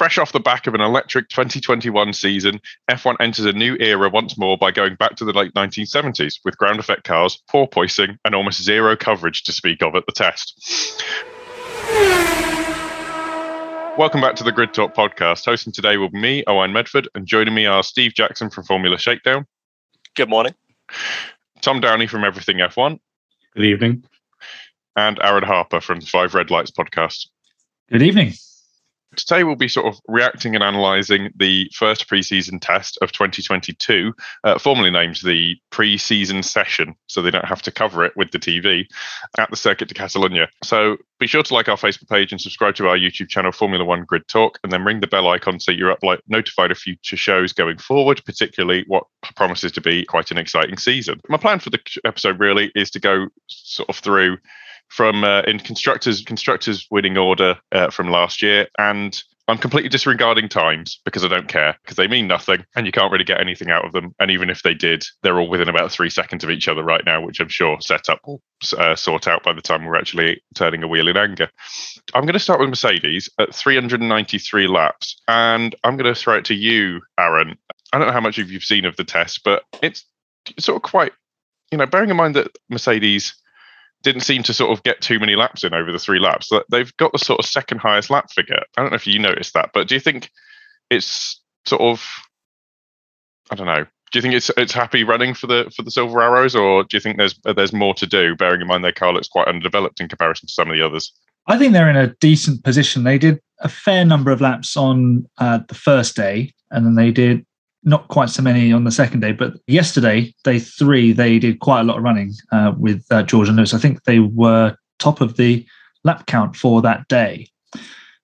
Fresh off the back of an electric 2021 season, F1 enters a new era once more by going back to the late 1970s with ground effect cars, porpoising, and almost zero coverage to speak of at the test. Welcome back to the Grid Talk podcast. Hosting today will be me, Owen Medford, and joining me are Steve Jackson from Formula Shakedown. Good morning. Tom Downey from Everything F1. Good evening. And Aaron Harper from the Five Red Lights podcast. Good evening. Today we'll be sort of reacting and analysing the first pre-season test of 2022, uh, formerly named the pre-season session, so they don't have to cover it with the TV at the Circuit de Catalunya. So be sure to like our Facebook page and subscribe to our YouTube channel, Formula One Grid Talk, and then ring the bell icon so you're up, like, notified of future shows going forward, particularly what promises to be quite an exciting season. My plan for the episode really is to go sort of through from uh, in constructors constructors winning order uh, from last year and I'm completely disregarding times because I don't care because they mean nothing and you can't really get anything out of them. And even if they did, they're all within about three seconds of each other right now, which I'm sure setup will uh, sort out by the time we're actually turning a wheel in anger. I'm going to start with Mercedes at 393 laps, and I'm going to throw it to you, Aaron. I don't know how much of you've seen of the test, but it's sort of quite, you know, bearing in mind that Mercedes didn't seem to sort of get too many laps in over the three laps. They've got the sort of second highest lap figure. I don't know if you noticed that, but do you think it's sort of I don't know. Do you think it's it's happy running for the for the Silver Arrows, or do you think there's there's more to do? Bearing in mind their car looks quite underdeveloped in comparison to some of the others. I think they're in a decent position. They did a fair number of laps on uh, the first day, and then they did not quite so many on the second day, but yesterday, day three, they did quite a lot of running uh, with uh, George and Lewis. I think they were top of the lap count for that day.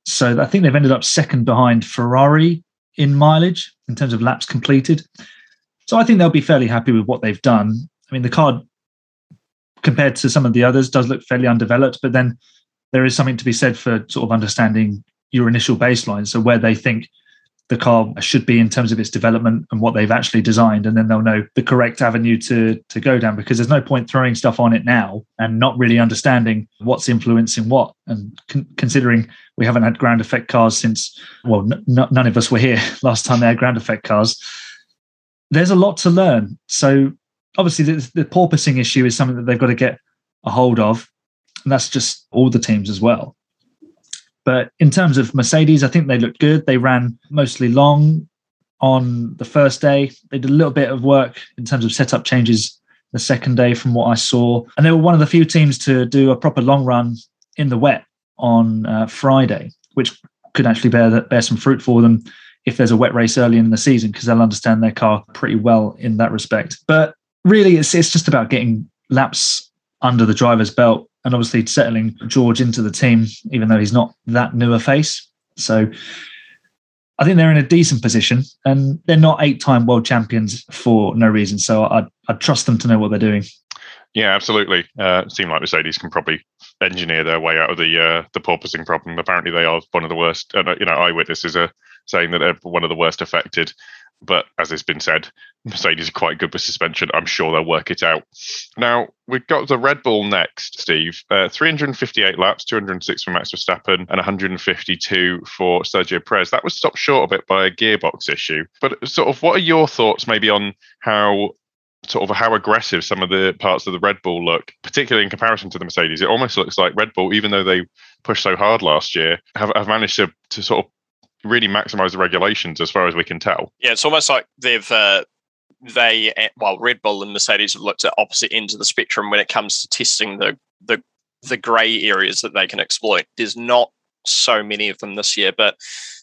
So I think they've ended up second behind Ferrari in mileage in terms of laps completed. So I think they'll be fairly happy with what they've done. I mean, the car compared to some of the others does look fairly undeveloped, but then there is something to be said for sort of understanding your initial baseline. So where they think the car should be in terms of its development and what they've actually designed and then they'll know the correct avenue to to go down because there's no point throwing stuff on it now and not really understanding what's influencing what and con- considering we haven't had ground effect cars since well n- none of us were here last time they had ground effect cars. There's a lot to learn. So obviously the, the porpoising issue is something that they've got to get a hold of and that's just all the teams as well but in terms of Mercedes, I think they looked good. They ran mostly long on the first day. They did a little bit of work in terms of setup changes the second day from what I saw. And they were one of the few teams to do a proper long run in the wet on uh, Friday, which could actually bear, bear some fruit for them if there's a wet race early in the season because they'll understand their car pretty well in that respect. But really, it's, it's just about getting laps under the driver's belt and obviously settling George into the team, even though he's not that new a face. So I think they're in a decent position, and they're not eight-time world champions for no reason. So I I trust them to know what they're doing. Yeah, absolutely. Uh, it seems like Mercedes can probably engineer their way out of the uh, the porpoising problem. Apparently, they are one of the worst. Uh, you know, eyewitnesses are saying that they're one of the worst affected. But as has been said, Mercedes are quite good with suspension. I'm sure they'll work it out. Now, we've got the Red Bull next, Steve. Uh, 358 laps, 206 for Max Verstappen, and 152 for Sergio Perez. That was stopped short a bit by a gearbox issue. But, sort of, what are your thoughts maybe on how sort of how aggressive some of the parts of the Red Bull look, particularly in comparison to the Mercedes. It almost looks like Red Bull, even though they pushed so hard last year, have, have managed to, to sort of really maximize the regulations as far as we can tell. Yeah, it's almost like they've uh, they eh, well Red Bull and Mercedes have looked at opposite ends of the spectrum when it comes to testing the the the grey areas that they can exploit. There's not so many of them this year, but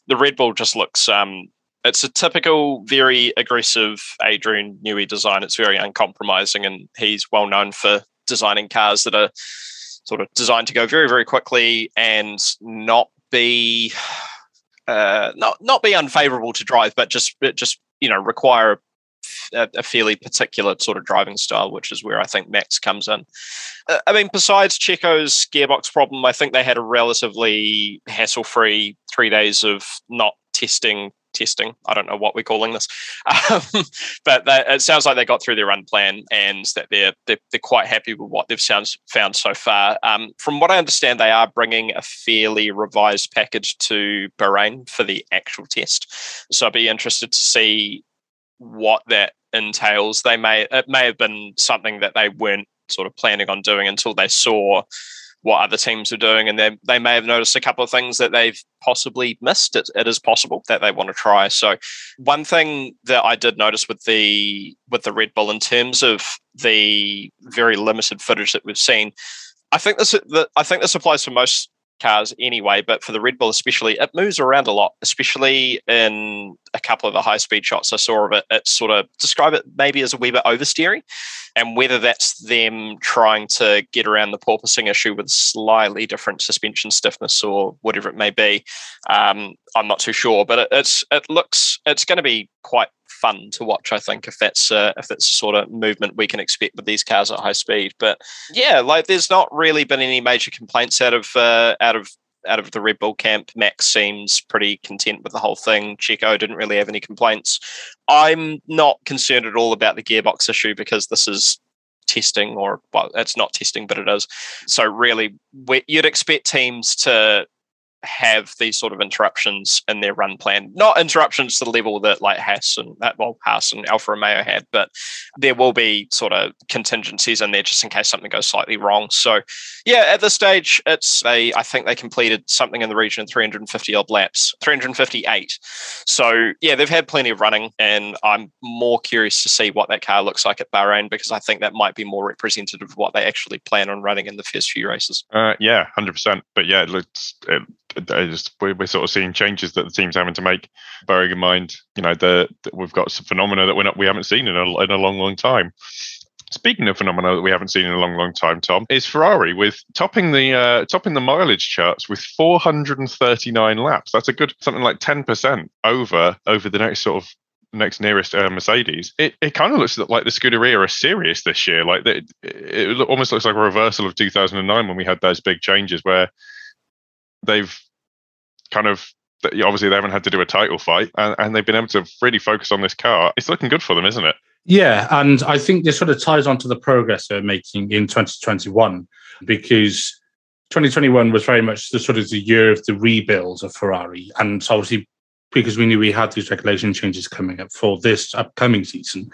the Red Bull just looks um, it's a typical, very aggressive Adrian Newey design. It's very uncompromising, and he's well known for designing cars that are sort of designed to go very, very quickly and not be uh, not not be unfavorable to drive, but just just you know require a, a, fairly particular sort of driving style, which is where I think Max comes in. Uh, I mean, besides Checo's gearbox problem, I think they had a relatively hassle-free three days of not testing testing. I don't know what we're calling this, um, but it sounds like they got through their run plan and that they're they're, they're quite happy with what they've sounds, found so far. Um, from what I understand, they are bringing a fairly revised package to Bahrain for the actual test. So I'd be interested to see what that entails. They may it may have been something that they weren't sort of planning on doing until they saw what other teams are doing, and they they may have noticed a couple of things that they've possibly missed. It, it is possible that they want to try. So, one thing that I did notice with the with the Red Bull in terms of the very limited footage that we've seen, I think this the, I think this applies for most cars anyway, but for the Red Bull especially, it moves around a lot, especially in a couple of the high speed shots I saw of it. It sort of describe it maybe as a wee bit oversteering, and whether that's them trying to get around the porpoising issue with slightly different suspension stiffness or whatever it may be, um, I'm not too sure. But it, it's it looks it's going to be quite fun to watch. I think if that's uh, if that's the sort of movement we can expect with these cars at high speed. But yeah, like there's not really been any major complaints out of uh, out of out of the Red Bull camp. Max seems pretty content with the whole thing. Checo didn't really have any complaints. I'm not concerned at all about the gearbox issue because this is testing or well it's not testing but it is so really you'd expect teams to have these sort of interruptions in their run plan. Not interruptions to the level that like Haas and uh, well Haas and Alfa Romeo had, but there will be sort of contingencies in there just in case something goes slightly wrong. So yeah, at this stage, it's they I think they completed something in the region of 350 odd laps, 358. So yeah, they've had plenty of running, and I'm more curious to see what that car looks like at Bahrain because I think that might be more representative of what they actually plan on running in the first few races. Uh, yeah, hundred percent. But yeah, it looks. It, we're, sort of seeing changes that the team's having to make, bearing in mind, you know, the, the we've got some phenomena that we're not we haven't seen in a, in a long, long time. Speaking of phenomena that we haven't seen in a long, long time, Tom, is Ferrari with topping the uh, topping the mileage charts with 439 laps. That's a good something like 10% over over the next sort of next nearest uh, Mercedes. It, it kind of looks like the Scuderia are serious this year. Like it, it almost looks like a reversal of 2009 when we had those big changes where they've kind of obviously they haven't had to do a title fight and, and they've been able to really focus on this car. It's looking good for them, isn't it? Yeah, and I think this sort of ties on to the progress they're making in 2021 because 2021 was very much the sort of the year of the rebuild of Ferrari, and so obviously because we knew we had these regulation changes coming up for this upcoming season.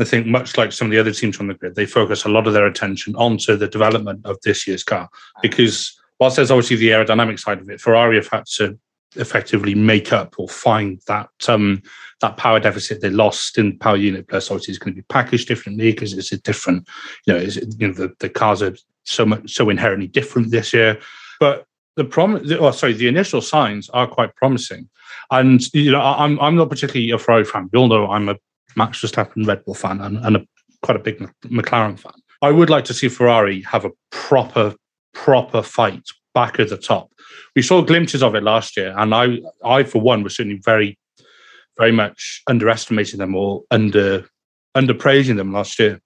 I think much like some of the other teams on the grid, they focus a lot of their attention onto the development of this year's car because whilst there's obviously the aerodynamic side of it, Ferrari have had to effectively make up or find that um, that power deficit they lost in power unit. Plus obviously it's going to be packaged differently because it's a different you know, you know the, the cars are so much so inherently different this year. But the prom oh sorry the initial signs are quite promising. And you know i'm i'm not particularly a ferrari fan. You all know i'm a max verstappen red bull fan and, and a quite a big mclaren fan. I would like to see ferrari have a proper proper fight back at the top. We saw glimpses of it last year, and I, I for one, was certainly very, very much underestimating them or under underpraising them last year.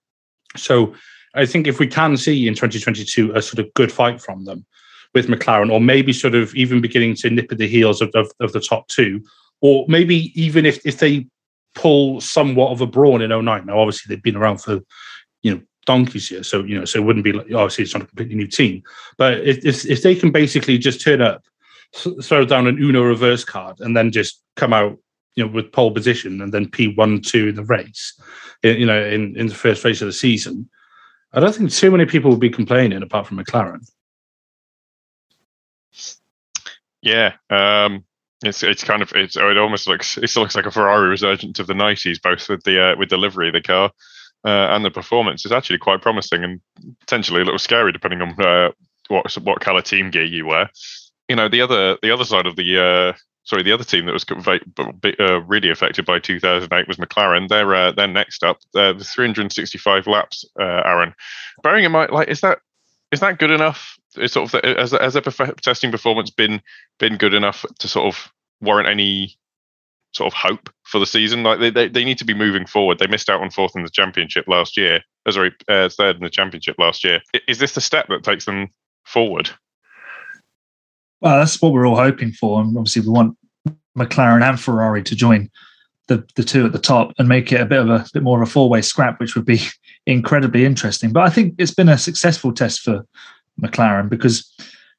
So I think if we can see in 2022 a sort of good fight from them with McLaren, or maybe sort of even beginning to nip at the heels of, of, of the top two, or maybe even if, if they pull somewhat of a brawn in 09. Now, obviously, they've been around for you know donkeys here. So you know, so it wouldn't be like obviously it's not a completely new team, but if if, they can basically just turn up, throw down an Uno reverse card, and then just come out you know with pole position and then P one two in the race, you know, in in the first race of the season, I don't think too many people would be complaining apart from McLaren. Yeah. Um it's it's kind of it's it almost looks it looks like a Ferrari resurgence of the nineties, both with the uh, with delivery of the car uh, and the performance is actually quite promising and potentially a little scary depending on uh, what what color team gear you wear. You know, the other the other side of the uh, sorry, the other team that was uh, really affected by 2008 was McLaren. They're uh, they're next up. The 365 laps, uh, Aaron. Bearing in mind, like, is that is that good enough? Is sort of has has their testing performance been been good enough to sort of warrant any sort of hope for the season. Like they, they, they need to be moving forward. They missed out on fourth in the championship last year. Uh, sorry, uh, third in the championship last year. Is this the step that takes them forward? Well, that's what we're all hoping for, and obviously we want McLaren and Ferrari to join the the two at the top and make it a bit of a bit more of a four way scrap, which would be incredibly interesting. But I think it's been a successful test for McLaren because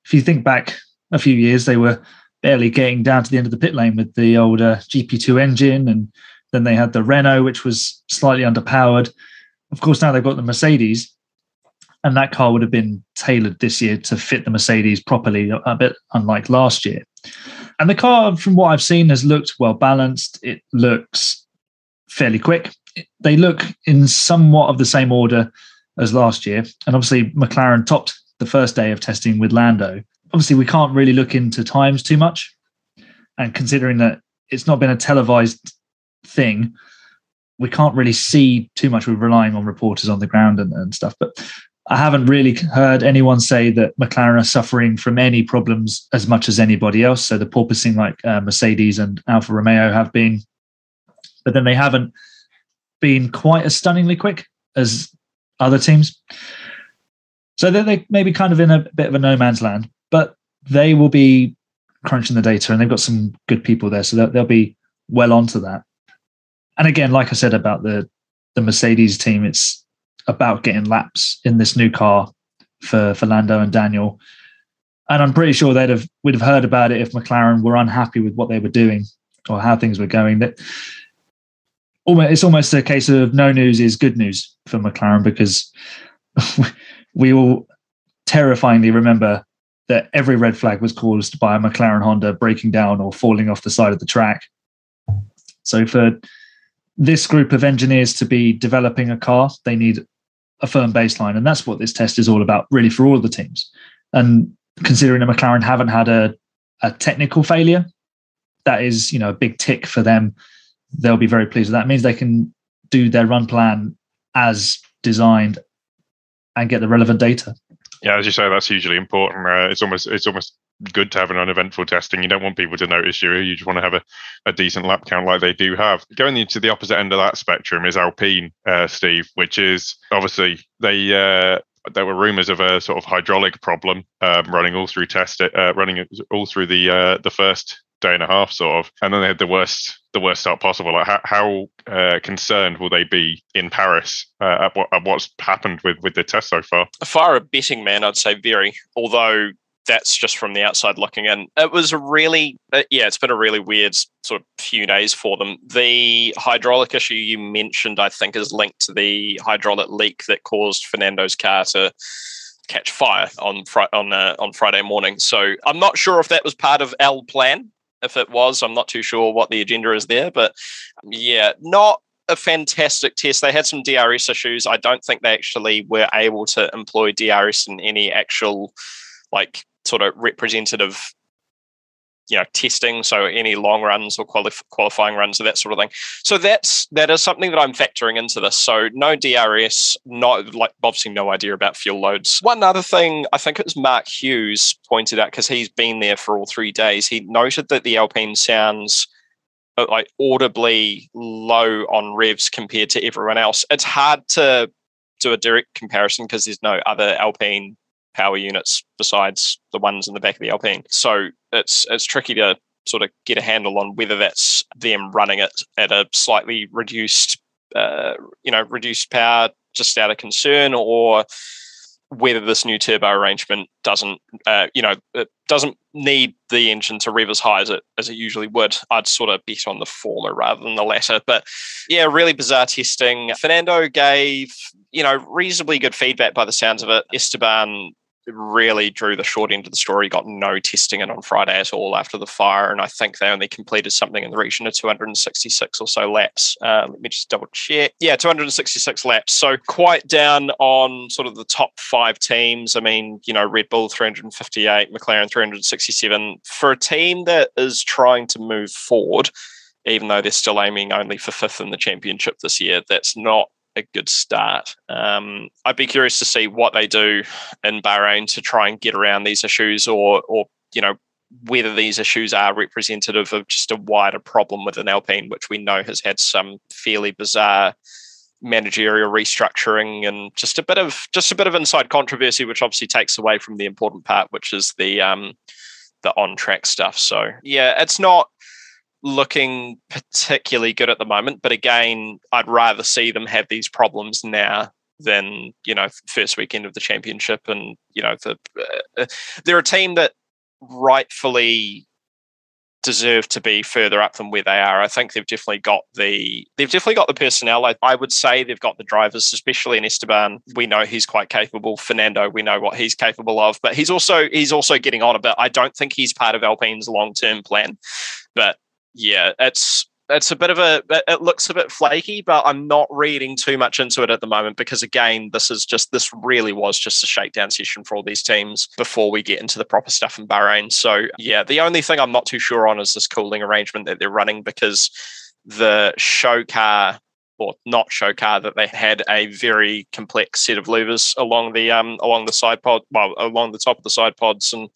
if you think back a few years, they were barely getting down to the end of the pit lane with the older uh, GP2 engine, and then they had the Renault, which was slightly underpowered. Of course, now they've got the Mercedes, and that car would have been tailored this year to fit the Mercedes properly, a bit unlike last year. And the car, from what I've seen, has looked well balanced. It looks fairly quick. They look in somewhat of the same order as last year. And obviously, McLaren topped the first day of testing with Lando. Obviously, we can't really look into times too much. And considering that it's not been a televised thing, we can't really see too much. We're relying on reporters on the ground and, and stuff. But I haven't really heard anyone say that McLaren are suffering from any problems as much as anybody else. So the porpoising like uh, Mercedes and Alfa Romeo have been, but then they haven't been quite as stunningly quick as other teams. So they're they maybe kind of in a bit of a no man's land, they will be crunching the data and they've got some good people there. So they'll, they'll be well onto that. And again, like I said about the the Mercedes team, it's about getting laps in this new car for, for Lando and Daniel. And I'm pretty sure they'd have would have heard about it if McLaren were unhappy with what they were doing or how things were going. That almost it's almost a case of no news is good news for McLaren because we all terrifyingly remember that every red flag was caused by a McLaren Honda breaking down or falling off the side of the track. So for this group of engineers to be developing a car, they need a firm baseline. And that's what this test is all about, really, for all of the teams. And considering the McLaren haven't had a, a technical failure, that is, you know, a big tick for them. They'll be very pleased with that. Means they can do their run plan as designed and get the relevant data. Yeah, as you say, that's hugely important. Uh, it's almost it's almost good to have an uneventful testing. You don't want people to notice you. You just want to have a, a decent lap count like they do have. Going into the opposite end of that spectrum is Alpine, uh, Steve, which is obviously they. Uh, there were rumours of a sort of hydraulic problem um, running all through test uh, running all through the uh, the first day and a half, sort of, and then they had the worst the worst start possible. Like how, how uh, concerned will they be in Paris uh, at, what, at what's happened with with the test so far? If I a betting man, I'd say very. Although that's just from the outside looking in. It was a really, uh, yeah, it's been a really weird sort of few days for them. The hydraulic issue you mentioned, I think, is linked to the hydraulic leak that caused Fernando's car to catch fire on fr- on uh, on Friday morning. So I'm not sure if that was part of L plan. If it was, I'm not too sure what the agenda is there. But um, yeah, not a fantastic test. They had some DRS issues. I don't think they actually were able to employ DRS in any actual like sort of representative you know testing so any long runs or qualif- qualifying runs or that sort of thing. So that's that is something that i'm factoring into this. So no drs not like obviously no idea about fuel loads. One other thing i think it was mark hughes pointed out because he's been there for all three days he noted that the alpine sounds uh, like audibly low on revs compared to everyone else. It's hard to do a direct comparison because there's no other alpine power units besides the ones in the back of the Alpine. So it's it's tricky to sort of get a handle on whether that's them running it at a slightly reduced, uh, you know, reduced power just out of concern, or whether this new turbo arrangement doesn't, uh, you know, it doesn't need the engine to rev as high as it as it usually would. I'd sort of bet on the former rather than the latter. But yeah, really bizarre testing. Fernando gave, you know, reasonably good feedback by the sounds of it. Esteban really drew the short end of the story, got no testing in on Friday at all after the fire. And I think they only completed something in the region of 266 or so laps. Uh, let me just double check. Yeah, 266 laps. So quite down on sort of the top five teams. I mean, you know, Red Bull 358, McLaren 367. For a team that is trying to move forward, even though they're still aiming only for fifth in the championship this year, that's not a good start. Um, I'd be curious to see what they do in Bahrain to try and get around these issues, or or you know whether these issues are representative of just a wider problem within Alpine, which we know has had some fairly bizarre managerial restructuring and just a bit of just a bit of inside controversy, which obviously takes away from the important part, which is the um, the on track stuff. So yeah, it's not looking particularly good at the moment. But again, I'd rather see them have these problems now than you know first weekend of the championship. And you know, the, uh, they're a team that rightfully deserve to be further up than where they are. I think they've definitely got the they've definitely got the personnel. I, I, would say they've got the drivers, especially in Esteban. We know he's quite capable. Fernando, we know what he's capable of, but he's also he's also getting on a bit. I don't think he's part of Alpine's long term plan. But yeah, it's it's a bit of a it looks a bit flaky but i'm not reading too much into it at the moment because again this is just this really was just a shakedown session for all these teams before we get into the proper stuff in bahrain. So yeah the only thing i'm not too sure on is this cooling arrangement that they're running because the show car or not show car that they had a very complex set of levers along the um along the side pod well along the top of the side pods and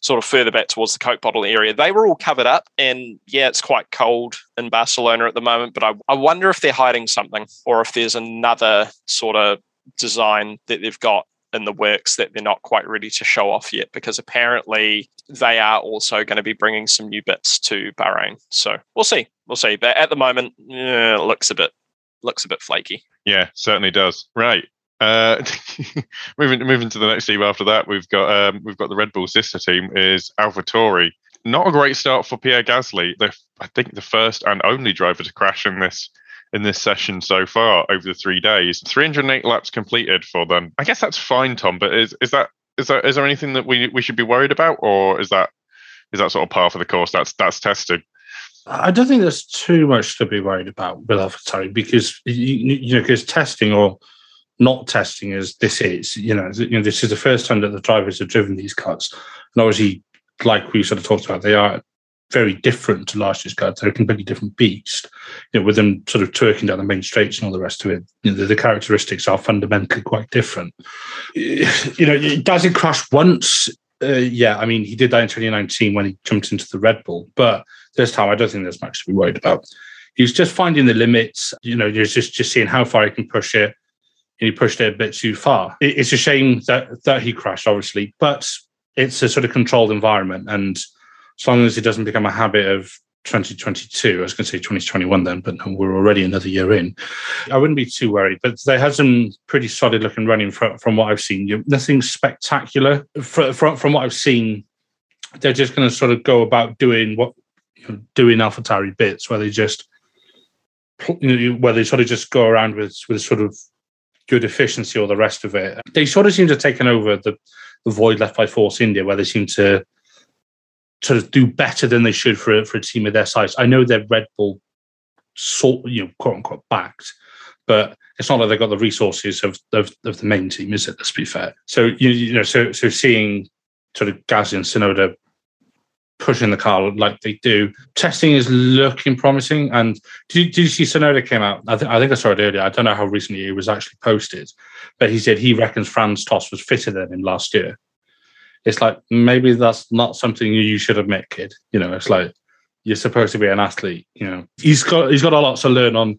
sort of further back towards the Coke bottle area. They were all covered up, and yeah, it's quite cold in Barcelona at the moment. But I, I wonder if they're hiding something, or if there's another sort of design that they've got in the works that they're not quite ready to show off yet because apparently they are also going to be bringing some new bits to Bahrain. So we'll see, we'll see. But at the moment, eh, it looks a bit looks a bit flaky. Yeah, certainly does. Right. Uh, moving moving to the next team after that, we've got um, we've got the Red Bull sister team is AlphaTauri. Not a great start for Pierre Gasly. The I think the first and only driver to crash in this in this session so far over the three days. 308 laps completed for them. I guess that's fine, Tom. But is is that is there is there anything that we we should be worried about, or is that is that sort of par for the course? That's that's tested. I don't think there's too much to be worried about with AlphaTauri because you, you know because testing or not testing as this is. You know, you know, this is the first time that the drivers have driven these cars, and obviously, like we sort of talked about, they are very different to last year's cars. They're a completely different beast. You know, with them sort of twerking down the main straights and all the rest of it, you know, the, the characteristics are fundamentally quite different. You know, does it crash once? Uh, yeah, I mean, he did that in 2019 when he jumped into the Red Bull, but this time I don't think there's much to be worried about. He's just finding the limits. You know, you're just just seeing how far he can push it he pushed it a bit too far. It's a shame that that he crashed, obviously, but it's a sort of controlled environment, and as long as it doesn't become a habit of 2022, I was going to say 2021 then, but we're already another year in. I wouldn't be too worried, but they had some pretty solid looking running from, from what I've seen. Nothing spectacular from, from, from what I've seen. They're just going to sort of go about doing what you know, doing AlphaTauri bits, where they just you know, where they sort of just go around with with sort of good efficiency or the rest of it. They sort of seem to have taken over the, the void left by Force India, where they seem to sort of do better than they should for, for a team of their size. I know they're Red Bull sort, you know, quote unquote backed, but it's not like they've got the resources of, of, of the main team, is it? Let's be fair. So you, you know, so so seeing sort of Gasly and Tsunoda pushing the car like they do. Testing is looking promising. And did, did you see Tsunoda came out? I, th- I think I saw it earlier. I don't know how recently it was actually posted, but he said he reckons Franz Tost was fitter than him last year. It's like maybe that's not something you should admit, kid. You know, it's like you're supposed to be an athlete. You know, he's got he's got a lot to learn on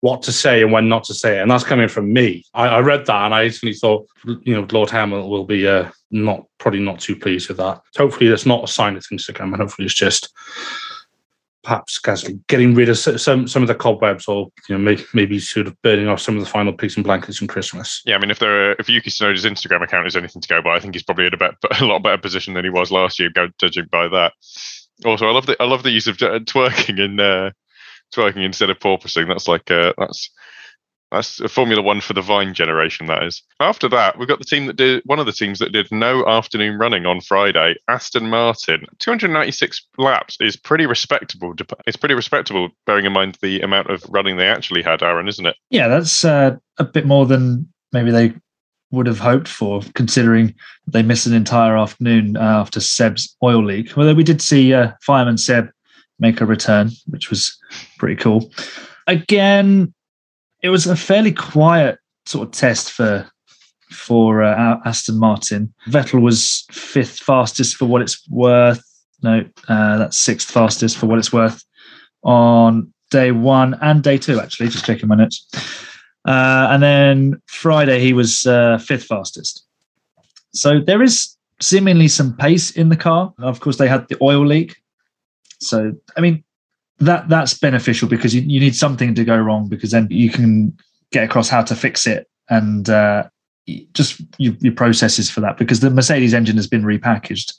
what to say and when not to say it. And that's coming from me. I, I read that and I instantly thought, you know, Lord Hamill will be uh, not probably not too pleased with that. Hopefully, that's not a sign of things to come, and hopefully, it's just perhaps getting rid of some some of the cobwebs, or you know, maybe, maybe sort of burning off some of the final pieces and blankets from Christmas. Yeah, I mean, if there are, if Yuki Tsunoda's Instagram account is anything to go by, I think he's probably in a, better, a lot better position than he was last year, judging by that. Also, I love the I love the use of twerking in uh, twerking instead of porpoising. That's like uh, that's that's a Formula One for the Vine generation, that is. After that, we've got the team that did one of the teams that did no afternoon running on Friday, Aston Martin. 296 laps is pretty respectable. It's pretty respectable, bearing in mind the amount of running they actually had, Aaron, isn't it? Yeah, that's uh, a bit more than maybe they would have hoped for, considering they missed an entire afternoon uh, after Seb's oil leak. Although we did see uh, fireman Seb make a return, which was pretty cool. Again, it was a fairly quiet sort of test for for uh, Aston Martin. Vettel was fifth fastest for what it's worth. No, uh, that's sixth fastest for what it's worth on day one and day two. Actually, just checking my notes. Uh, and then Friday he was uh, fifth fastest. So there is seemingly some pace in the car. Of course, they had the oil leak. So I mean, that that's beneficial because you, you need something to go wrong because then you can get across how to fix it and uh, just your, your processes for that because the Mercedes engine has been repackaged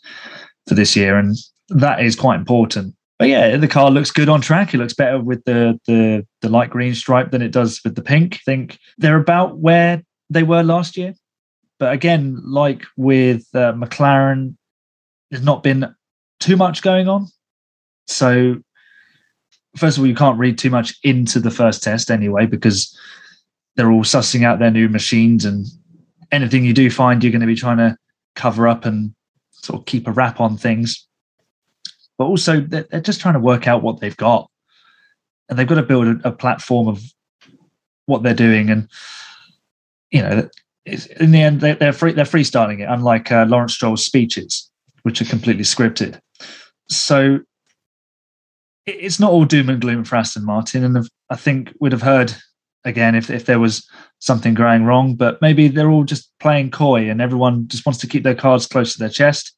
for this year and that is quite important. But yeah, the car looks good on track. It looks better with the the the light green stripe than it does with the pink. I think they're about where they were last year. But again, like with uh, McLaren, there's not been too much going on. So first of all, you can't read too much into the first test anyway, because they're all sussing out their new machines and anything you do find, you're going to be trying to cover up and sort of keep a wrap on things. But also, they're, just trying to work out what they've got, and they've got to build a, a platform of what they're doing. And you know, in the end, they're, they're free, they're freestyling it, unlike uh, Lawrence Stroll's speeches, which are completely scripted. So it's not all doom and gloom for Aston Martin, and I think we'd have heard again if if there was something going wrong, but maybe they're all just playing coy, and everyone just wants to keep their cards close to their chest.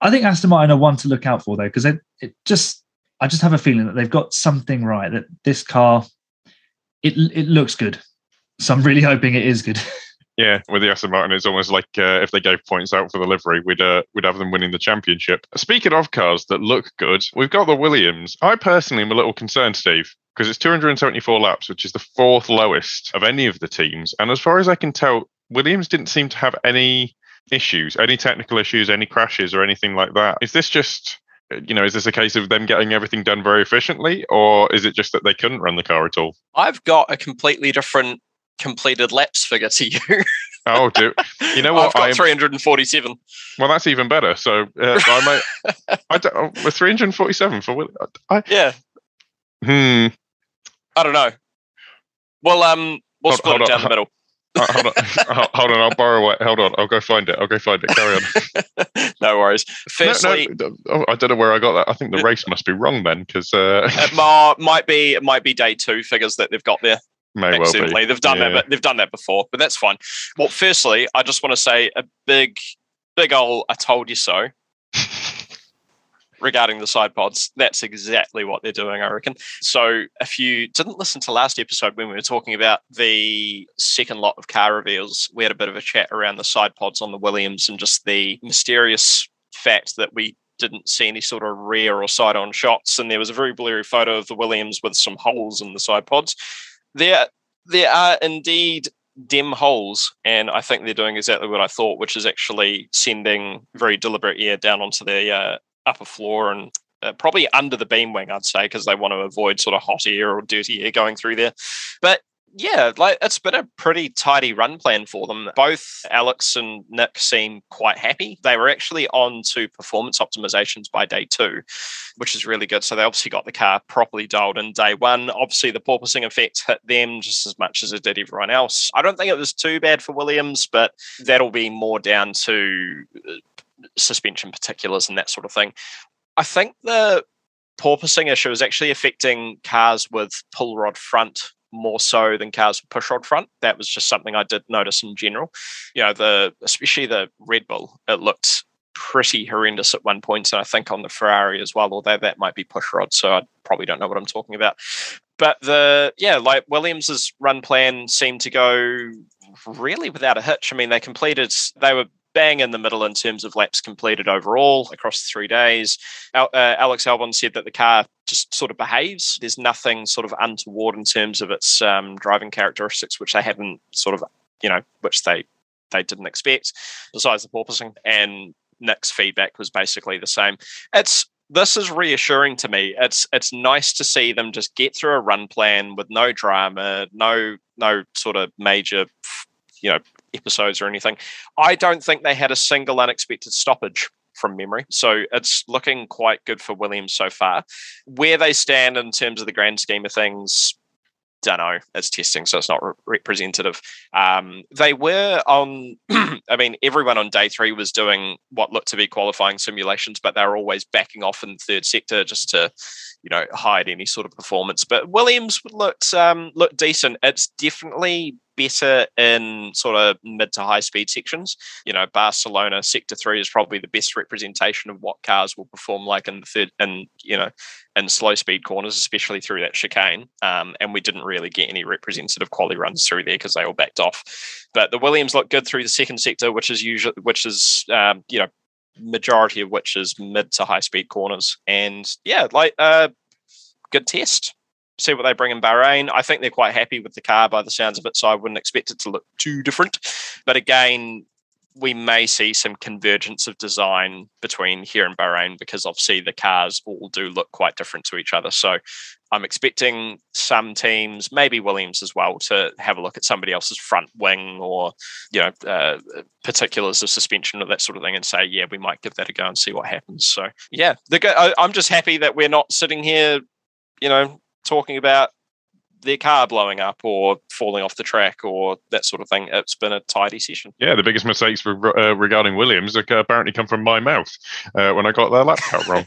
I think Aston Martin are one to look out for though, because it, just I just have a feeling that they've got something right. That this car, it it looks good, so I'm really hoping it is good. Yeah, with the Aston Martin, it's almost like uh, if they gave points out for the livery, we'd uh, we'd have them winning the championship. Speaking of cars that look good, we've got the Williams. I personally am a little concerned, Steve, because it's 274 laps, which is the fourth lowest of any of the teams. And as far as I can tell, Williams didn't seem to have any issues, any technical issues, any crashes, or anything like that. Is this just you know, is this a case of them getting everything done very efficiently, or is it just that they couldn't run the car at all? I've got a completely different completed laps figure to you. oh, do you know what? I've got 347. Well, that's even better. So uh, I might. I don't, oh, 347 for Will. I, yeah. Hmm. I don't know. Well, um, we'll hold, split hold it down on. the middle. uh, hold on, hold on. I'll borrow it. Hold on. I'll go find it. I'll go find it. Carry on. no worries. Firstly, no, no, oh, I don't know where I got that. I think the race must be wrong then, because uh... it might be it might be day two figures that they've got there. May well be. They've done yeah. that, they've done that before, but that's fine. Well, firstly, I just want to say a big, big old "I told you so" regarding the side pods. That's exactly what they're doing, I reckon. So, if you didn't listen to last episode when we were talking about the second lot of car reveals, we had a bit of a chat around the side pods on the Williams and just the mysterious fact that we didn't see any sort of rear or side on shots. And there was a very blurry photo of the Williams with some holes in the side pods there there are indeed dim holes, and I think they're doing exactly what I thought, which is actually sending very deliberate air down onto the uh, upper floor and uh, probably under the beam wing, I'd say, because they want to avoid sort of hot air or dirty air going through there. But yeah, like it's been a pretty tidy run plan for them. Both Alex and Nick seem quite happy. They were actually on to performance optimizations by day two, which is really good. So they obviously got the car properly dialed in day one. Obviously, the porpoising effect hit them just as much as it did everyone else. I don't think it was too bad for Williams, but that'll be more down to uh, suspension particulars and that sort of thing. I think the porpoising issue is actually affecting cars with pull rod front more so than cars with pushrod front. That was just something I did notice in general. You know, the especially the Red Bull, it looked pretty horrendous at one point. and I think on the Ferrari as well, although that might be pushrod, so I probably don't know what I'm talking about. But the yeah, like Williams's run plan seemed to go really without a hitch. I mean, they completed they were bang in the middle in terms of laps completed overall across three days. uh, Alex Albon said that the car just sort of behaves. There's nothing sort of untoward in terms of its um, driving characteristics, which they haven't sort of, you know, which they they didn't expect. Besides the porpoising, and Nick's feedback was basically the same. It's this is reassuring to me. It's it's nice to see them just get through a run plan with no drama, no no sort of major you know episodes or anything. I don't think they had a single unexpected stoppage from memory. So it's looking quite good for Williams so far. Where they stand in terms of the grand scheme of things, don't know. It's testing, so it's not re- representative. Um, they were on, I mean, everyone on day three was doing what looked to be qualifying simulations, but they were always backing off in third sector just to, you know, hide any sort of performance. But Williams looked um, looked decent. It's definitely better in sort of mid to high speed sections. You know, Barcelona Sector Three is probably the best representation of what cars will perform like in the third, and you know, in slow speed corners, especially through that chicane. Um, and we didn't really get any representative quality runs through there because they all backed off. But the Williams looked good through the second sector, which is usually, which is, um, you know, majority of which is mid to high speed corners. And yeah, like uh, good test. See what they bring in Bahrain. I think they're quite happy with the car by the sounds of it, so I wouldn't expect it to look too different. But again, we may see some convergence of design between here and Bahrain because obviously the cars all do look quite different to each other. So I'm expecting some teams, maybe Williams as well, to have a look at somebody else's front wing or you know uh, particulars of suspension or that sort of thing, and say, yeah, we might give that a go and see what happens. So yeah, the, I'm just happy that we're not sitting here, you know, talking about their car blowing up or falling off the track or that sort of thing. It's been a tidy session. Yeah, the biggest mistakes uh, regarding Williams apparently come from my mouth uh, when I got their lap count wrong.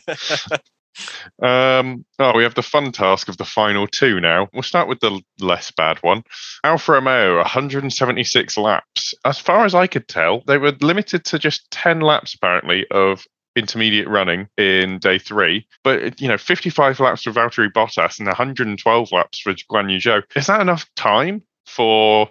um, oh, we have the fun task of the final two now. We'll start with the less bad one. Alfa Romeo, 176 laps. As far as I could tell, they were limited to just 10 laps apparently of intermediate running in day three, but you know, 55 laps for Valtteri Bottas and 112 laps for Guan Yu Zhou. Is that enough time for?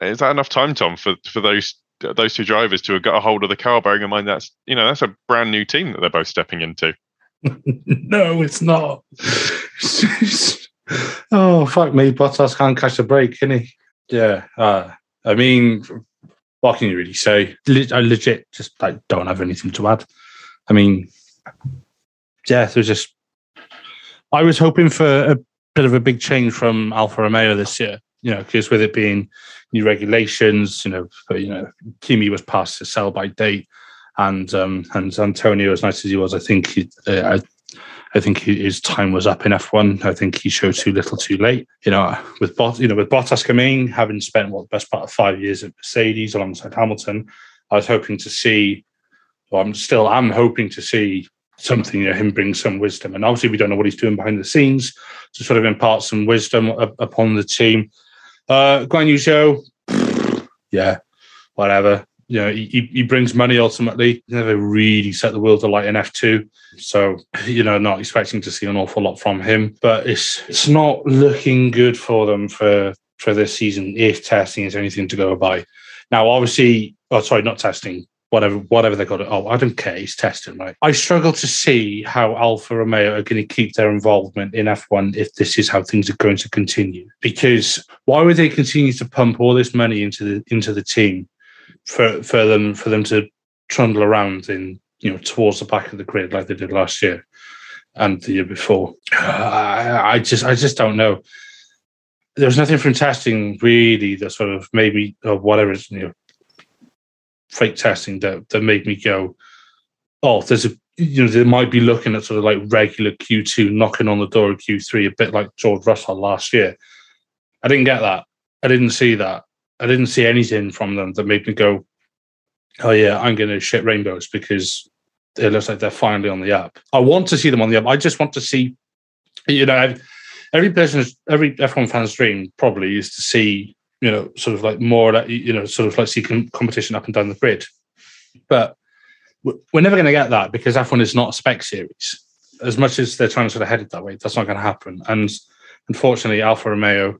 Is that enough time, Tom, for for those those two drivers to have got a hold of the car? Bearing in mind that's you know that's a brand new team that they're both stepping into. no, it's not. oh fuck me, Bottas can't catch a break, can he? Yeah. Uh, I mean, what can you really say? I legit just like don't have anything to add. I mean, yeah, there's just. I was hoping for a bit of a big change from Alfa Romeo this year. You know, because with it being new regulations, you know, but, you know, Kimi was past the sell by date, and um, and Antonio, as nice as he was, I think he, uh, think his time was up in F1. I think he showed too little, too late. You know, with Bot, you know, with Bottas coming, having spent what the best part of five years at Mercedes alongside Hamilton, I was hoping to see. Well, I'm still, I'm hoping to see something. You know, him bring some wisdom, and obviously we don't know what he's doing behind the scenes to sort of impart some wisdom upon the team. Uh, Guan Yu Zhou, yeah, whatever you know, he, he brings money ultimately. He never really set the world alight in F2. So, you know, not expecting to see an awful lot from him. But it's it's not looking good for them for for this season if testing is anything to go by. Now, obviously, oh sorry, not testing, whatever whatever they got it. Oh, I don't care. He's testing, right? I struggle to see how Alfa Romeo are going to keep their involvement in F1 if this is how things are going to continue. Because why would they continue to pump all this money into the into the team for for them for them to trundle around in you know towards the back of the grid like they did last year and the year before. I, I just I just don't know. There's nothing from testing really that sort of maybe or whatever is you know fake testing that that made me go, oh, there's a you know they might be looking at sort of like regular Q2 knocking on the door of Q3 a bit like George Russell last year. I didn't get that. I didn't see that. I didn't see anything from them that made me go, "Oh yeah, I'm going to shit rainbows," because it looks like they're finally on the app. I want to see them on the app. I just want to see, you know, every person's, every F1 fan's dream probably is to see, you know, sort of like more, you know, sort of like see competition up and down the grid. But we're never going to get that because F1 is not a spec series. As much as they're trying to sort of head it that way, that's not going to happen. And unfortunately, Alfa Romeo,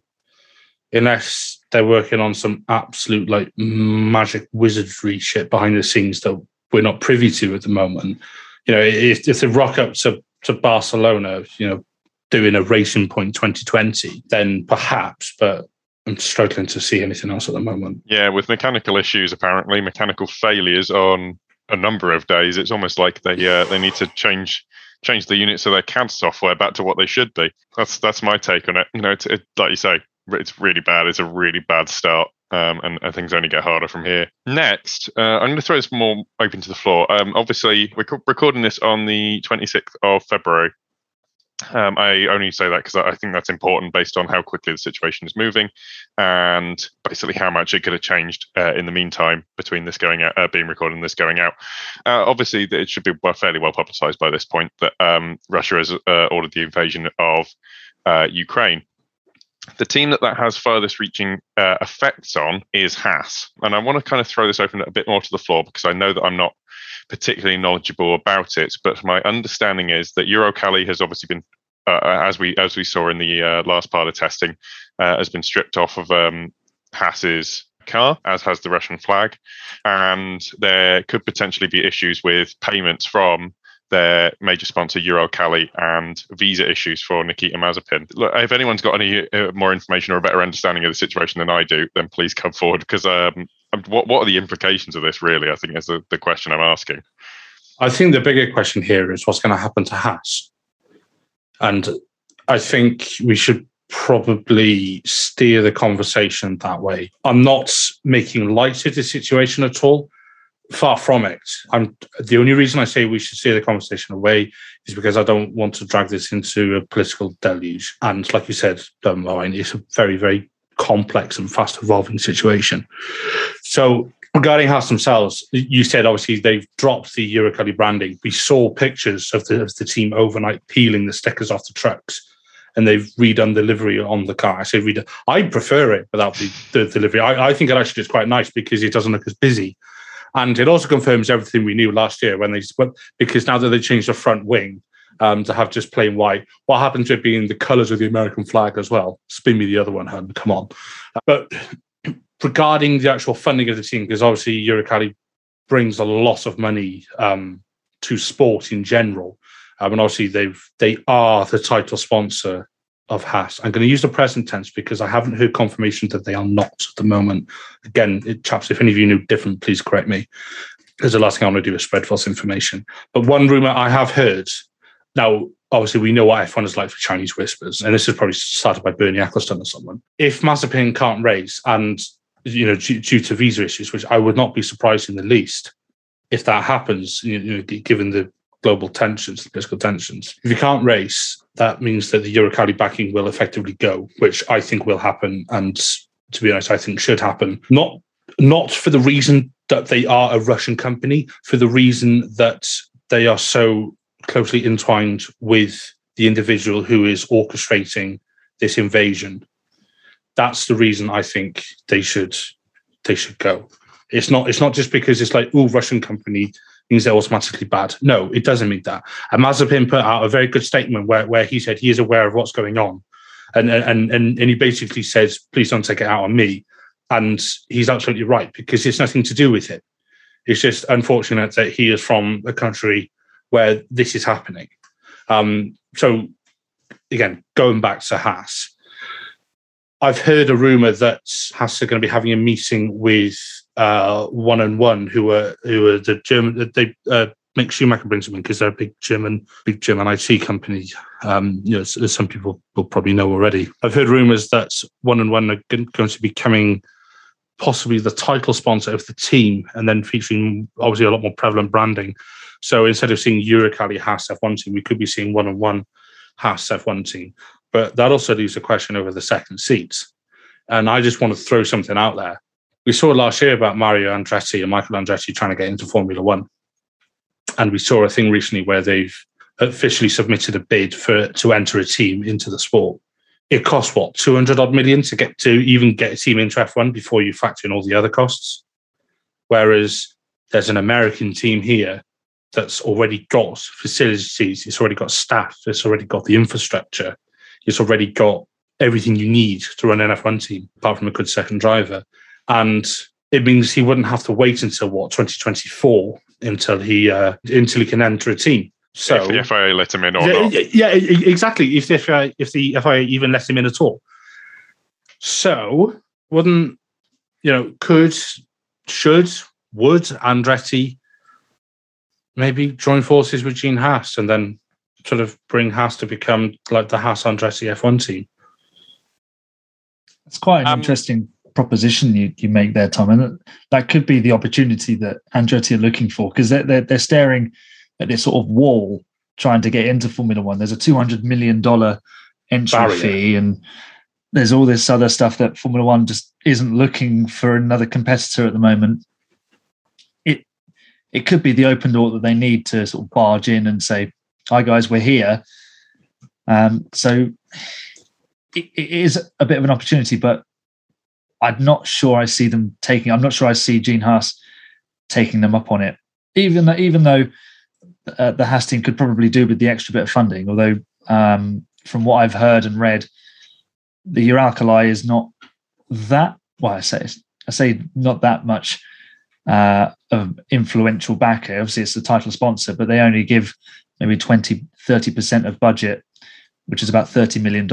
unless they're working on some absolute like magic wizardry shit behind the scenes that we're not privy to at the moment. You know, if, if they rock up to, to Barcelona, you know, doing a racing point 2020, then perhaps, but I'm struggling to see anything else at the moment. Yeah, with mechanical issues, apparently mechanical failures on a number of days, it's almost like they uh, they need to change change the units of their CAD software back to what they should be. That's that's my take on it. You know, it, like you say, it's really bad. It's a really bad start. Um, and, and, things only get harder from here. Next, uh, I'm going to throw this more open to the floor. Um, obviously, we're recording this on the 26th of February. Um, I only say that because I think that's important based on how quickly the situation is moving and basically how much it could have changed uh, in the meantime between this going out, uh, being recorded and this going out. Uh, obviously, it should be fairly well publicized by this point that um, Russia has uh, ordered the invasion of uh, Ukraine. The team that that has furthest reaching uh, effects on is Haas. And I want to kind of throw this open a bit more to the floor because I know that I'm not particularly knowledgeable about it. But my understanding is that Uralkali has obviously been, uh, as we as we saw in the uh, last part of testing, uh, has been stripped off of um, Haas's car, as has the Russian flag, and there could potentially be issues with payments from their major sponsor Uralkali and visa issues for Nikita Mazepin. Look, if anyone's got any uh, more information or a better understanding of the situation than I do, then please come forward because um, what what are the implications of this? Really, I think is the, the question I'm asking. I think the bigger question here is what's going to happen to Haas, and I think we should probably steer the conversation that way. I'm not making light of the situation at all. Far from it. I'm the only reason I say we should steer the conversation away is because I don't want to drag this into a political deluge. And like you said, um, it's a very, very complex and fast evolving situation. So regarding Haas themselves, you said obviously they've dropped the Uralkali branding. We saw pictures of the, of the team overnight peeling the stickers off the trucks and they've redone the livery on the car. I say redone. I prefer it without the, the, the livery. I, I think it actually is quite nice because it doesn't look as busy. And it also confirms everything we knew last year when they because now that they changed the front wing um, to have just plain white, what happens to it being the colours of the American flag as well? Spin me the other one, hun. Come on. But regarding the actual funding of the team, because obviously Uralkali brings a lot of money um, to sport in general. Um, and obviously they've they are the title sponsor of Haas. I'm going to use the present tense because I haven't heard confirmation that they are not at the moment. Again, it, chaps, if any of you knew different, please correct me. Because the last thing I want to do is spread false information. But one rumor I have heard now, obviously, we know what F1 is like for Chinese whispers, and this is probably started by Bernie Ecclestone or someone. If Mazepin can't race, and you know, due, due, to visa issues, which I would not be surprised in the least if that happens, you know, given the global tensions, political tensions. If you can't race, that means that the Uralkali backing will effectively go, which I think will happen. And to be honest, I think should happen. Not not for the reason that they are a Russian company, for the reason that they are so closely entwined with the individual who is orchestrating this invasion. That's the reason I think they should they should go. It's not it's not just because it's like oh Russian company means they're automatically bad. No, it doesn't mean that. And Mazepin put out a very good statement where, where he said he is aware of what's going on. And, and, and, and he basically says, please don't take it out on me. And he's absolutely right because it's nothing to do with it. It's just unfortunate that he is from a country where this is happening. Um, so, again, going back to Haas, I've heard a rumor that Haas are going to be having a meeting with one and one who were who were the German they uh, Mick Schumacher brings them in because they're a big German big German IT company. Um, you know, as, some people will probably know already. I've heard rumours that one and one are going to be coming possibly the title sponsor of the team, and then featuring obviously a lot more prevalent branding. So instead of seeing Uralkali Haas F1 team, we could be seeing one and one Haas F1 team. But that also leaves a question over the second seats. And I just want to throw something out there we saw last year about Mario Andretti and Michael Andretti trying to get into Formula One. And we saw a thing recently where they've officially submitted a bid for to enter a team into the sport. It costs what, 200 odd million to get to even get a team into F1 before you factor in all the other costs. Whereas there's an American team here that's already got facilities, it's already got staff, it's already got the infrastructure, it's already got everything you need to run an F1 team, apart from a good second driver and it means he wouldn't have to wait until what 2024 until he uh, until he can enter a team. So if the FIA let him in or not? Yeah, exactly. If the FIA, if the FIA even let him in at all. So wouldn't you know? Could should would Andretti maybe join forces with Gene Haas and then sort of bring Haas to become like the Haas Andretti F1 team? It's quite an um, interesting proposition you, you make there, Tom, and that could be the opportunity that Andretti are looking for because they're, they're, they're staring at this sort of wall trying to get into Formula One. There's a two hundred million dollar entry Barrier. fee, and there's all this other stuff that Formula One just isn't looking for another competitor at the moment. It it could be the open door that they need to sort of barge in and say, "Hi guys, we're here." Um, so it, it is a bit of an opportunity, but I'm not sure I see them taking. I'm not sure I see Gene Haas taking them up on it. Even though, even though uh, the Haas team could probably do with the extra bit of funding, although um, from what I've heard and read, the Uralkali is not that. Well, I say I say not that much uh, of influential backer. Obviously, it's the title sponsor, but they only give maybe 20, 30% of budget, which is about $30 million.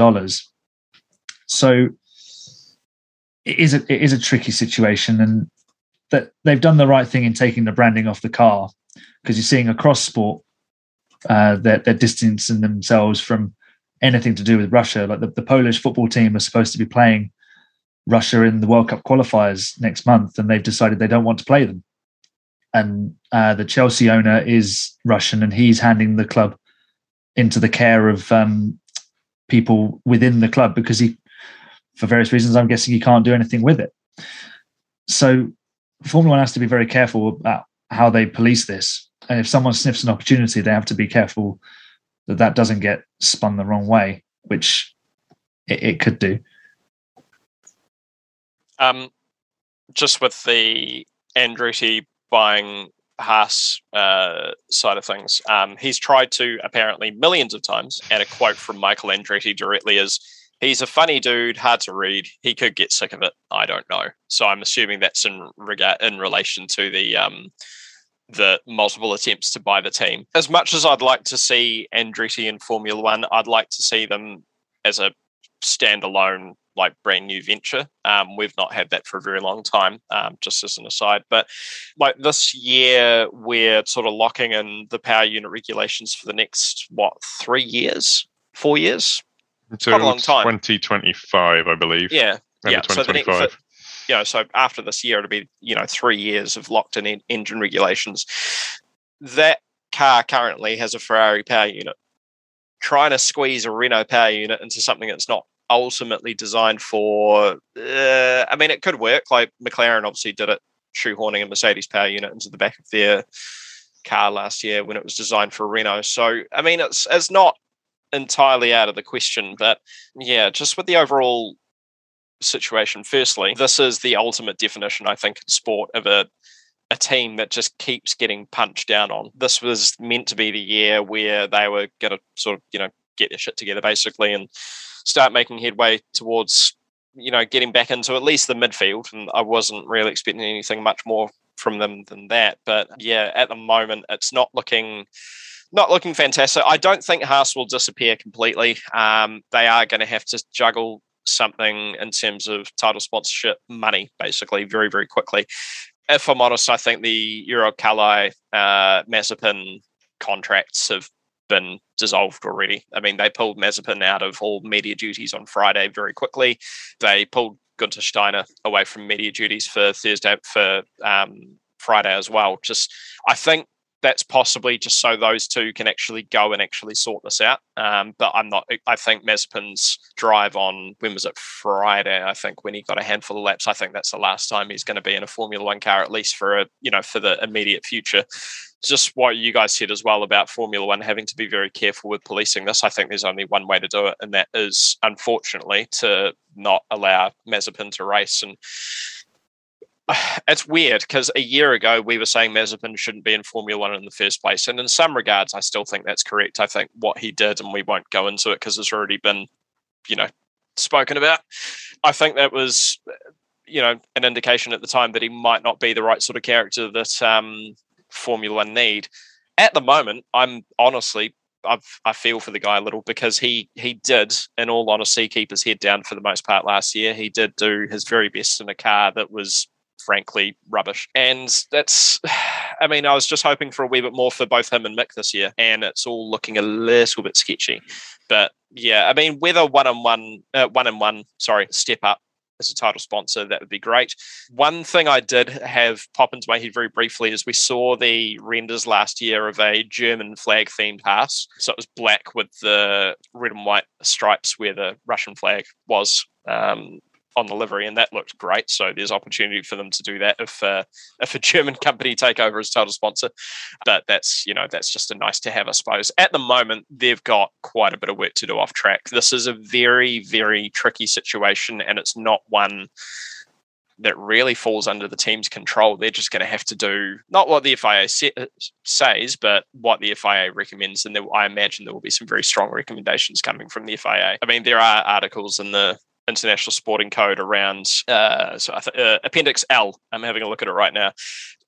So it is a, it is a tricky situation. And that they've done the right thing in taking the branding off the car because you're seeing across sport uh, that they're, distancing themselves from anything to do with Russia. Like the, the Polish football team are supposed to be playing Russia in the World Cup qualifiers next month, and they've decided they don't want to play them. And uh, the Chelsea owner is Russian, and he's handing the club into the care of um, people within the club because he, for various reasons, I'm guessing he can't do anything with it. So Formula One has to be very careful about how they police this. And if someone sniffs an opportunity, they have to be careful that that doesn't get spun the wrong way, which it, it could do. Um, just with the Andretti buying Haas uh, side of things, um, he's tried to apparently millions of times. And a quote from Michael Andretti directly is, "He's a funny dude, hard to read. He could get sick of it. I don't know." So I'm assuming that's in regard in relation to the um, the multiple attempts to buy the team. As much as I'd like to see Andretti in Formula One, I'd like to see them as a standalone like brand new venture. Um, we've not had that for a very long time, um, just as an aside. But like this year, we're sort of locking in the power unit regulations for the next what three years, four years, Quite a long time. Twenty twenty five, I believe. Yeah, yeah. So next, you know, so after this year, it'll be you know three years of locked in engine regulations. That car currently has a Ferrari power unit. Trying to squeeze a Renault power unit into something that's not ultimately designed for. Uh, I mean, it could work. Like McLaren obviously did it, shoehorning a Mercedes power unit into the back of their car last year when it was designed for Renault. So, I mean, it's it's not entirely out of the question, but yeah, just with the overall situation. Firstly, this is the ultimate definition, I think, in sport of a a team that just keeps getting punched down on. This was meant to be the year where they were going to sort of, you know, get their shit together basically and start making headway towards, you know, getting back into at least the midfield. And I wasn't really expecting anything much more from them than that. But yeah, at the moment, it's not looking not looking fantastic. I don't think Haas will disappear completely. Um, they are going to have to juggle something in terms of title sponsorship money, basically, very, very quickly. If I'm honest, I think the Uralkali uh, Mazepin contracts have been dissolved already. I mean, they pulled Mazepin out of all media duties on Friday very quickly. They pulled Gunter Steiner away from media duties for Thursday for um, Friday as well. Just, I think that's possibly just so those two can actually go and actually sort this out. Um, but I'm not. I think Mazepin's drive on when was it Friday? I think when he got a handful of laps. I think that's the last time he's going to be in a Formula One car, at least for a you know for the immediate future just what you guys said as well about Formula One having to be very careful with policing this. I think there's only one way to do it, and that is unfortunately to not allow Mazepin to race. And it's weird because a year ago we were saying Mazepin shouldn't be in Formula One in the first place, and in some regards, I still think that's correct. I think what he did, and we won't go into it because it's already been, you know, spoken about. I think that was, you know, an indication at the time that he might not be the right sort of character that um, Formula One need. At the moment, I'm honestly I've, I feel for the guy a little because he he did, in all honesty, keep his head down for the most part last year. He did do his very best in a car that was frankly rubbish. And that's, I mean, I was just hoping for a wee bit more for both him and Mick this year, and it's all looking a little bit sketchy. But yeah, I mean, whether one on one, uh, one and one, sorry, step up as a title sponsor, that would be great. One thing I did have pop into my head very briefly is we saw the renders last year of a German flag themed Haas. So it was black with the red and white stripes where the Russian flag was um, on the livery, and that looked great. So there's opportunity for them to do that if uh, if a German company take over as title sponsor. But that's you know that's just a nice to have, I suppose. At the moment, they've got quite a bit of work to do off track. This is a very very tricky situation, and it's not one that really falls under the team's control. They're just going to have to do not what the FIA says, but what the FIA recommends. And there, I imagine there will be some very strong recommendations coming from the FIA. I mean, there are articles in the International Sporting Code around uh, so th- uh, Appendix L. I'm having a look at it right now.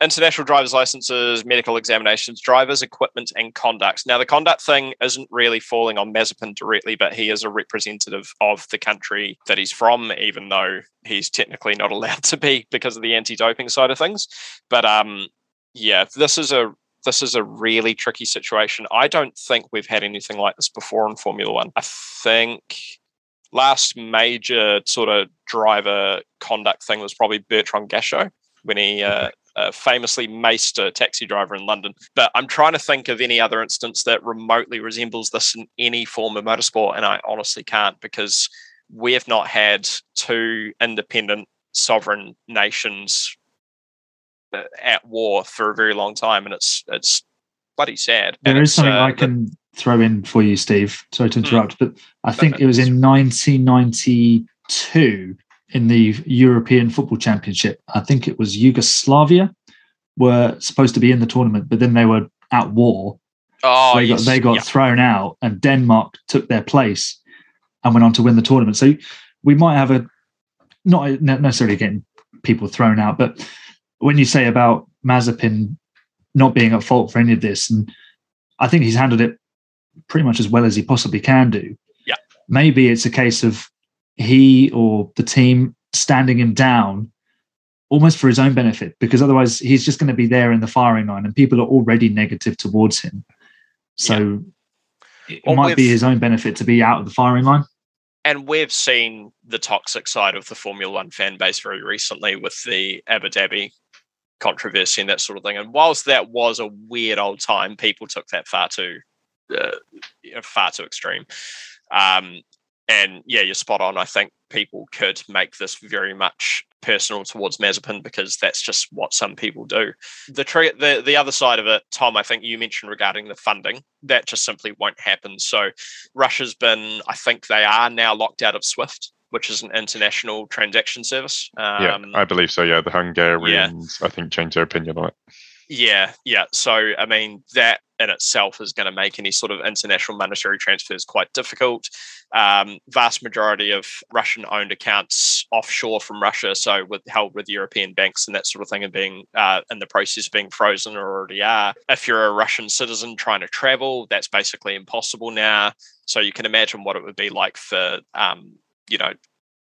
International driver's licenses, medical examinations, drivers, equipment, and conduct. Now, the conduct thing isn't really falling on Mazepin directly, but he is a representative of the country that he's from, even though he's technically not allowed to be because of the anti-doping side of things. But um, yeah, this is a this is a really tricky situation. I don't think we've had anything like this before in Formula One. I think last major sort of driver conduct thing was probably Bertrand Gachot when he uh, uh, famously maced a taxi driver in London. But I'm trying to think of any other instance that remotely resembles this in any form of motorsport, and I honestly can't because we have not had two independent sovereign nations uh, at war for a very long time, and it's it's bloody sad. There and is something uh, I can throw in for you, Steve. Sorry to Hmm. interrupt, but I think it was in 1992 in the European Football Championship. I think it was Yugoslavia were supposed to be in the tournament, but then they were at war. Oh, they got yes, they got yeah. thrown out, and Denmark took their place and went on to win the tournament. So we might have a not necessarily getting people thrown out, but when you say about Mazepin not being at fault for any of this, and I think he's handled it pretty much as well as he possibly can do. Yeah. Maybe it's a case of he or the team standing him down almost for his own benefit, because otherwise he's just going to be there in the firing line and people are already negative towards him. So it Well, might be his own benefit to be out of the firing line. and we've seen the toxic side of the Formula One fan base very recently with the Abu Dhabi controversy and that sort of thing. And whilst that was a weird old time, people took that far too, uh, you know, far too extreme. Um, and yeah, you're spot on. I think people could make this very much personal towards Mazepin because that's just what some people do. The tre- the the other side of it, Tom, I think you mentioned regarding the funding, that just simply won't happen. So Russia's been, I think they are now locked out of SWIFT, which is an international transaction service. Um, yeah, I believe so. Yeah, the Hungarians, I think, changed their opinion on it. yeah, yeah. So, I mean, that in itself is going to make any sort of international monetary transfers quite difficult. Um, vast majority of Russian owned accounts offshore from Russia, so with held with European banks and that sort of thing, are being uh, in the process of being frozen or already are. If you're a Russian citizen trying to travel, that's basically impossible now. So you can imagine what it would be like for, um, you know,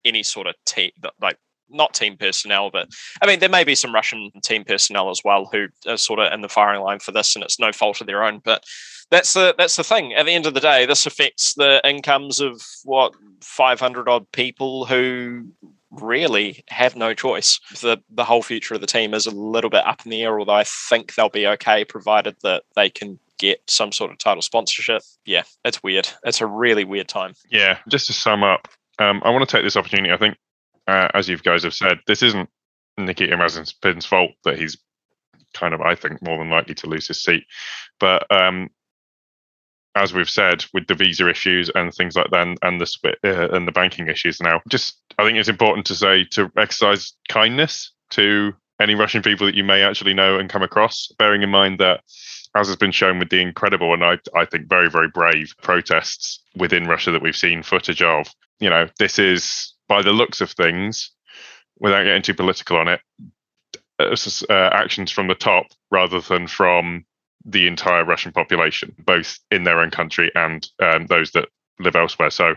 any sort of team, like not team personnel, but I mean, there may be some Russian team personnel as well who are sort of in the firing line for this, and it's no fault of their own. But that's the that's the thing. At the end of the day, this affects the incomes of what five hundred odd people who really have no choice. The the whole future of the team is a little bit up in the air, although I think they'll be okay provided that they can get some sort of title sponsorship. Yeah, it's weird. It's a really weird time. Yeah, just to sum up, um, I want to take this opportunity. I think, uh, as you guys have said, this isn't Nikita Mazepin's fault that he's kind of, I think, more than likely to lose his seat. But um, as we've said, with the visa issues and things like that, and, and the uh, and the banking issues now, just I think it's important to say to exercise kindness to any Russian people that you may actually know and come across, bearing in mind that as has been shown with the incredible and I, I think very, very brave protests within Russia that we've seen footage of. You know, this is, by the looks of things, without getting too political on it, uh, uh, actions from the top rather than from the entire Russian population, both in their own country and um, those that live elsewhere. So,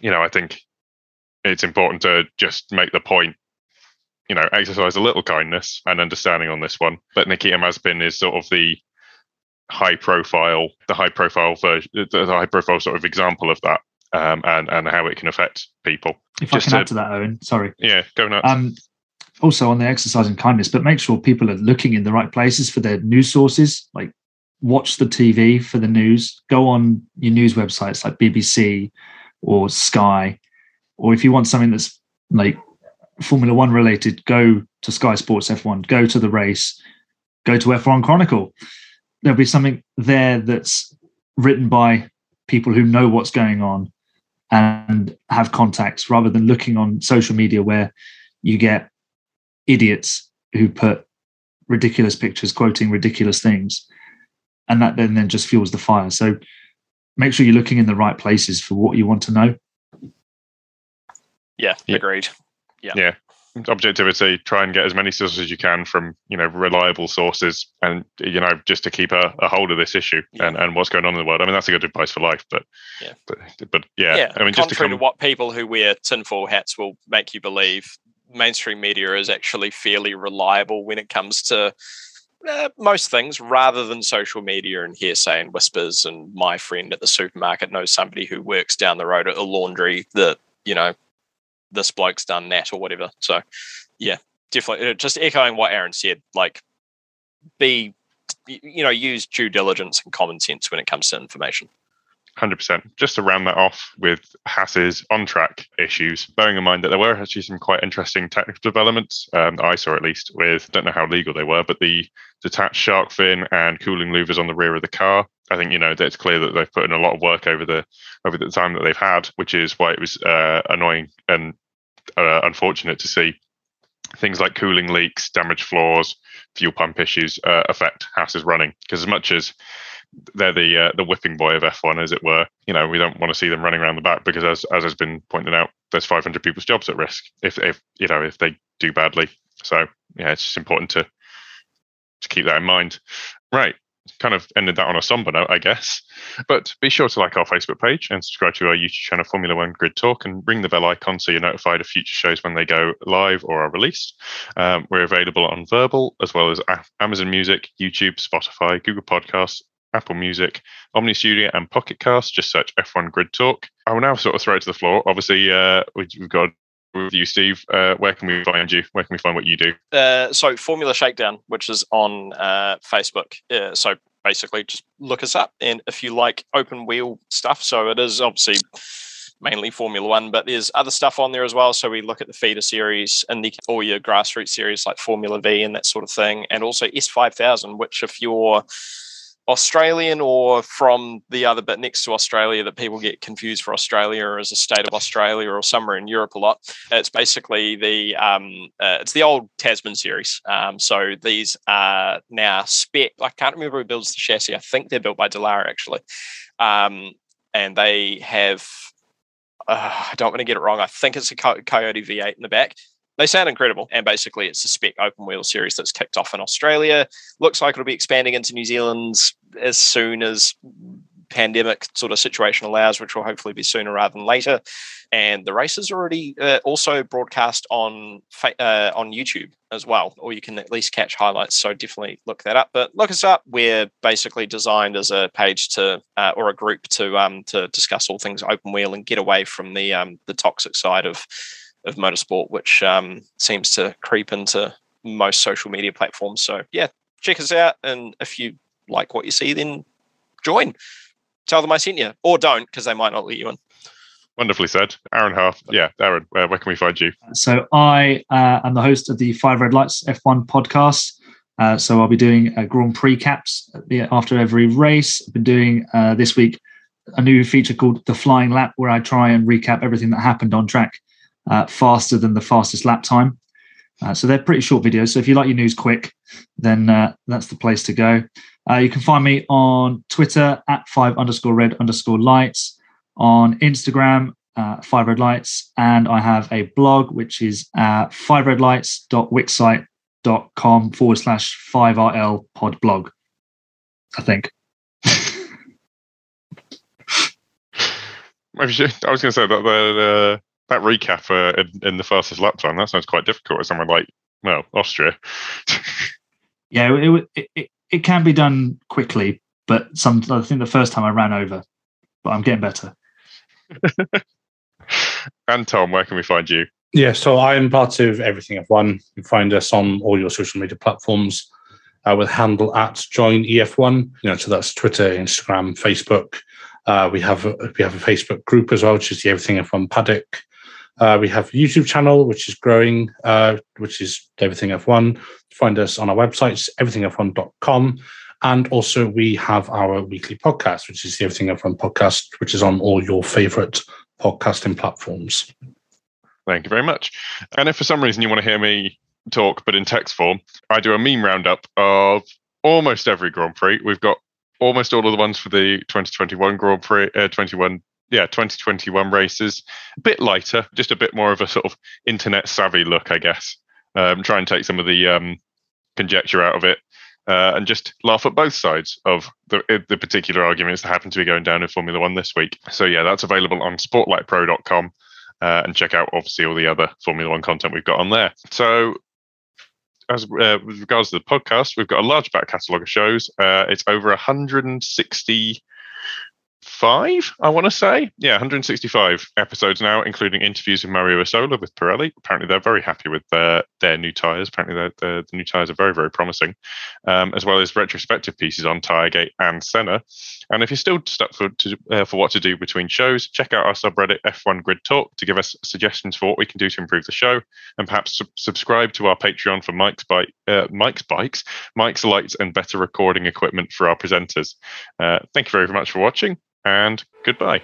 you know, I think it's important to just make the point you know, exercise a little kindness and understanding on this one. But Nikita Mazepin is sort of the high profile, the high profile version, the high profile sort of example of that, um, and and how it can affect people. If Just I can to- add to that, Owen, sorry. Yeah, go nuts. Um, also on the exercise and kindness, but make sure people are looking in the right places for their news sources. Like watch the TV for the news. Go on your news websites like BBC or Sky. or if you want something that's like Formula One related, go to Sky Sports F1, go to the race, go to F1 Chronicle. There'll be something there that's written by people who know what's going on and have contacts rather than looking on social media where you get idiots who put ridiculous pictures quoting ridiculous things and that then, then just fuels the fire so make sure you're looking in the right places for what you want to know Yeah, Yeah. agreed. Yeah. Yeah. Objectivity, try and get as many sources as you can from, you know, reliable sources and, you know, just to keep a, a hold of this issue Yeah. and, and what's going on in the world. I mean, that's a good advice for life, but, Yeah. but, but yeah, I mean, just to contrary come, to what people who wear tinfoil hats will make you believe, mainstream media is actually fairly reliable when it comes to uh, most things, rather than social media and hearsay and whispers. And my friend at the supermarket knows somebody who works down the road at a laundry that you know this bloke's done that or whatever. So yeah, definitely. uh, Just echoing what Aaron said, like be you know use due diligence and common sense when it comes to information. 100%. Just to round that off with Haas's on track issues, bearing in mind that there were actually some quite interesting technical developments, um, I saw at least, with, don't know how legal they were, but the detached shark fin and cooling louvers on the rear of the car. I think, you know, that it's clear that they've put in a lot of work over the over the time that they've had, which is why it was uh, annoying and uh, unfortunate to see things like cooling leaks, damaged floors, fuel pump issues uh, affect Haas's running. Because as much as they're the uh, the whipping boy of F1, as it were. You know, we don't want to see them running around the back because, as as has been pointed out, there's 500 people's jobs at risk if if you know if they do badly. So yeah, it's just important to to keep that in mind. Right, kind of ended that on a somber note, I guess. But be sure to like our Facebook page and subscribe to our YouTube channel, Formula One Grid Talk, and ring the bell icon so you're notified of future shows when they go live or are released. Um, we're available on Verbal as well as Amazon Music, YouTube, Spotify, Google Podcasts, Apple Music, Omni Studio, and Pocket Cast. Just search F1 Grid Talk. I will now sort of throw it to the floor. Obviously, uh, we- we've got with you, Steve. Uh, where can we find you? Where can we find what you do? Uh, so Formula Shakedown, which is on uh, Facebook. Uh, so basically, just look us up, and if you like open wheel stuff, so it is obviously mainly Formula One, but there's other stuff on there as well. So we look at the feeder series and the all your grassroots series like Formula Vee and that sort of thing, and also S5000, which if you're Australian or from the other bit next to Australia that people get confused for Australia or as a state of Australia or somewhere in Europe a lot. It's basically the um, uh, it's the old Tasman series. Um, so these are now spec. I can't remember who builds the chassis. I think they're built by Dallara actually, um, and they have. Uh, I don't want to get it wrong. I think it's a Coyote V8 in the back. They sound incredible, and basically, it's a spec open wheel series that's kicked off in Australia. Looks like it'll be expanding into New Zealand as soon as pandemic sort of situation allows, which will hopefully be sooner rather than later. And the race is already uh, also broadcast on uh, on YouTube as well, or you can at least catch highlights. So definitely look that up. But look us up. We're basically designed as a page to uh, or a group to um, to discuss all things open wheel and get away from the um, the toxic side of of motorsport, which um, seems to creep into most social media platforms. So yeah, check us out, and if you like what you see, then join. Tell them I sent you, or don't, because they might not let you in. Wonderfully said, Aaron Half. Yeah, Aaron, where, where can we find you? So I uh, am the host of the Five Red Lights F1 podcast. Uh, so I'll be doing uh, Grand Prix caps the, after every race. I've been doing uh, this week a new feature called the Flying Lap, where I try and recap everything that happened on track uh, faster than the fastest lap time. Uh, so they're pretty short videos. So if you like your news quick, then uh, that's the place to go. Uh, you can find me on Twitter at five underscore red underscore lights, on Instagram uh, five red lights, and I have a blog which is uh, five red lights.wixsite.com forward slash five RL pod blog. I think. I was going to say that that recap uh, in, in the fastest lap time that sounds quite difficult with someone like well Austria. Yeah, it, it, it, it can be done quickly, but some I think the first time I ran over, but I'm getting better. and Tom, where can we find you? Yeah, so I am part of Everything F1. You can find us on all your social media platforms uh, with handle at join EF1. You know, so that's Twitter, Instagram, Facebook. Uh, we have a, we have a Facebook group as well, which is the Everything F1 Paddock. Uh, we have YouTube channel, which is growing, uh, which is Everything F1. Find us on our websites, everythingf1.com. And also, we have our weekly podcast, which is the Everything F1 podcast, which is on all your favorite podcasting platforms. Thank you very much. And if for some reason you want to hear me talk, but in text form, I do a meme roundup of almost every Grand Prix. We've got almost all of the ones for the 2021 Grand Prix, uh, 21, yeah, 2021 races. A bit lighter, just a bit more of a sort of internet savvy look, I guess. Um, try and take some of the um, conjecture out of it. Uh, and just laugh at both sides of the, uh, the particular arguments that happen to be going down in Formula One this week. So, yeah, that's available on sportlightpro.com uh, and check out obviously all the other Formula One content we've got on there. So, as uh, with regards to the podcast, we've got a large back catalogue of shows. Uh, it's over 160 five, I want to say. Yeah, 165 episodes now, including interviews with Mario Isola with Pirelli. Apparently, they're very happy with their, their new tyres. Apparently, the new tyres are very, very promising, um, as well as retrospective pieces on Tiregate and Senna. And if you're still stuck for, to, uh, for what to do between shows, check out our subreddit F1 Grid Talk to give us suggestions for what we can do to improve the show, and perhaps su- subscribe to our Patreon for Mike's, bike, uh, Mike's bikes, Mike's lights, and better recording equipment for our presenters. Uh, thank you very much for watching and goodbye.